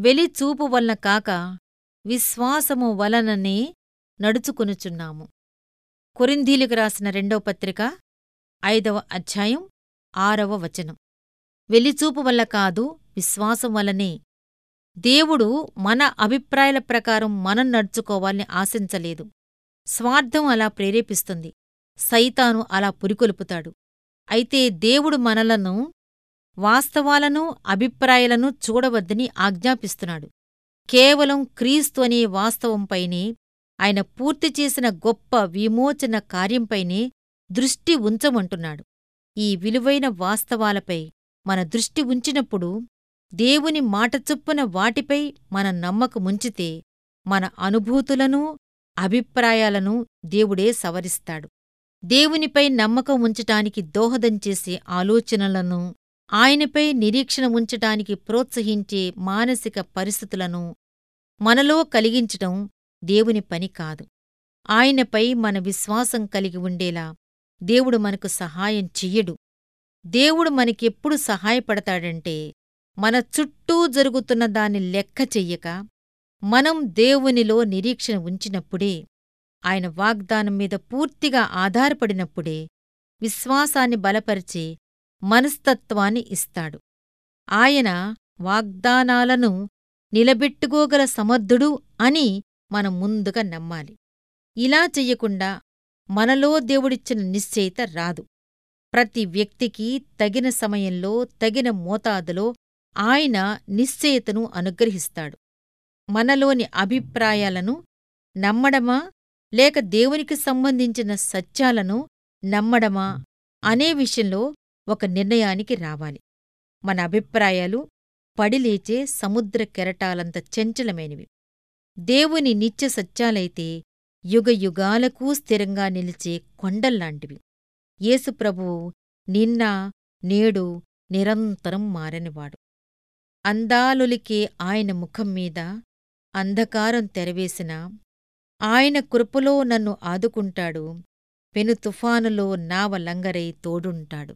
వెలిచూపు వలన కాక విశ్వాసము వలననే నడుచుకొనుచున్నాము. కొరింథీలకు రాసిన రెండవ పత్రిక ఐదవ అధ్యాయం ఆరవ వచనం. వెలిచూపు వల్ల కాదు విశ్వాసం వల్లనే దేవుడు మన అభిప్రాయాల ప్రకారం మనం నడుచుకోవాలని ఆశించలేదు. స్వార్థం అలా ప్రేరేపిస్తుంది. సైతాను అలా పురికొల్పుతాడు. అయితే దేవుడు మనలను వాస్తవాలను అభిప్రాయాలను చూడవద్దని ఆజ్ఞాపిస్తున్నాడు. కేవలం క్రీస్తు అనే వాస్తవంపైనే ఆయన పూర్తి చేసిన గొప్ప విమోచన కార్యంపైనే దృష్టి ఉంచమంటున్నాడు. ఈ విలువైన వాస్తవాలపై మన దృష్టి ఉంచినప్పుడు దేవుని మాట చొప్పున వాటిపై మన నమ్మకముంచితే మన అనుభూతులను అభిప్రాయాలను దేవుడే సవరిస్తాడు. దేవునిపై నమ్మకం ఉంచటానికి దోహదం చేసే ఆలోచనలను ఆయనపై నిరీక్షణ ఉంచటానికి ప్రోత్సహించే మానసిక పరిస్థితులను మనలో కలిగించటం దేవుని పని కాదు. ఆయనపై మన విశ్వాసం కలిగి ఉండేలా దేవుడు మనకు సహాయం చెయ్యడు. దేవుడు మనకెప్పుడు సహాయపడతాడంటే మన చుట్టూ జరుగుతున్న దాన్ని లెక్క చెయ్యక మనం దేవునిలో నిరీక్షణ ఉంచినప్పుడే ఆయన వాగ్దానం మీద పూర్తిగా ఆధారపడినప్పుడే విశ్వాసాన్ని బలపరిచే మనస్తత్వాన్ని ఇస్తాడు. ఆయన వాగ్దానాలను నిలబెట్టుకోగల సమర్థుడు అని మనం ముందుగా నమ్మాలి. ఇలా చెయ్యకుండా మనలో దేవుడిచ్చిన నిశ్చయిత రాదు. ప్రతి వ్యక్తికి తగిన సమయంలో తగిన మోతాదులో ఆయన నిశ్చయితను అనుగ్రహిస్తాడు. మనలోని అభిప్రాయాలను నమ్మడమా లేక దేవునికి సంబంధించిన సత్యాలను నమ్మడమా అనే విషయంలో ఒక నిర్ణయానికి రావాలి. మన అభిప్రాయాలు పడిలేచే సముద్ర కెరటాలంత చంచలమైనవి. దేవుని నిత్య సత్యాలైతే యుగయుగాలకూ స్థిరంగా నిలిచే కొండల్లాంటివి. యేసుప్రభువు నిన్న నేడు నిరంతరం మారనివాడు. అందాలొలికే ఆయన ముఖం మీద అంధకారం తెరవేసిన ఆయన కృపలో నన్ను ఆదుకుంటాడు. పెను తుఫానులో నావ లంగరై తోడుంటాడు.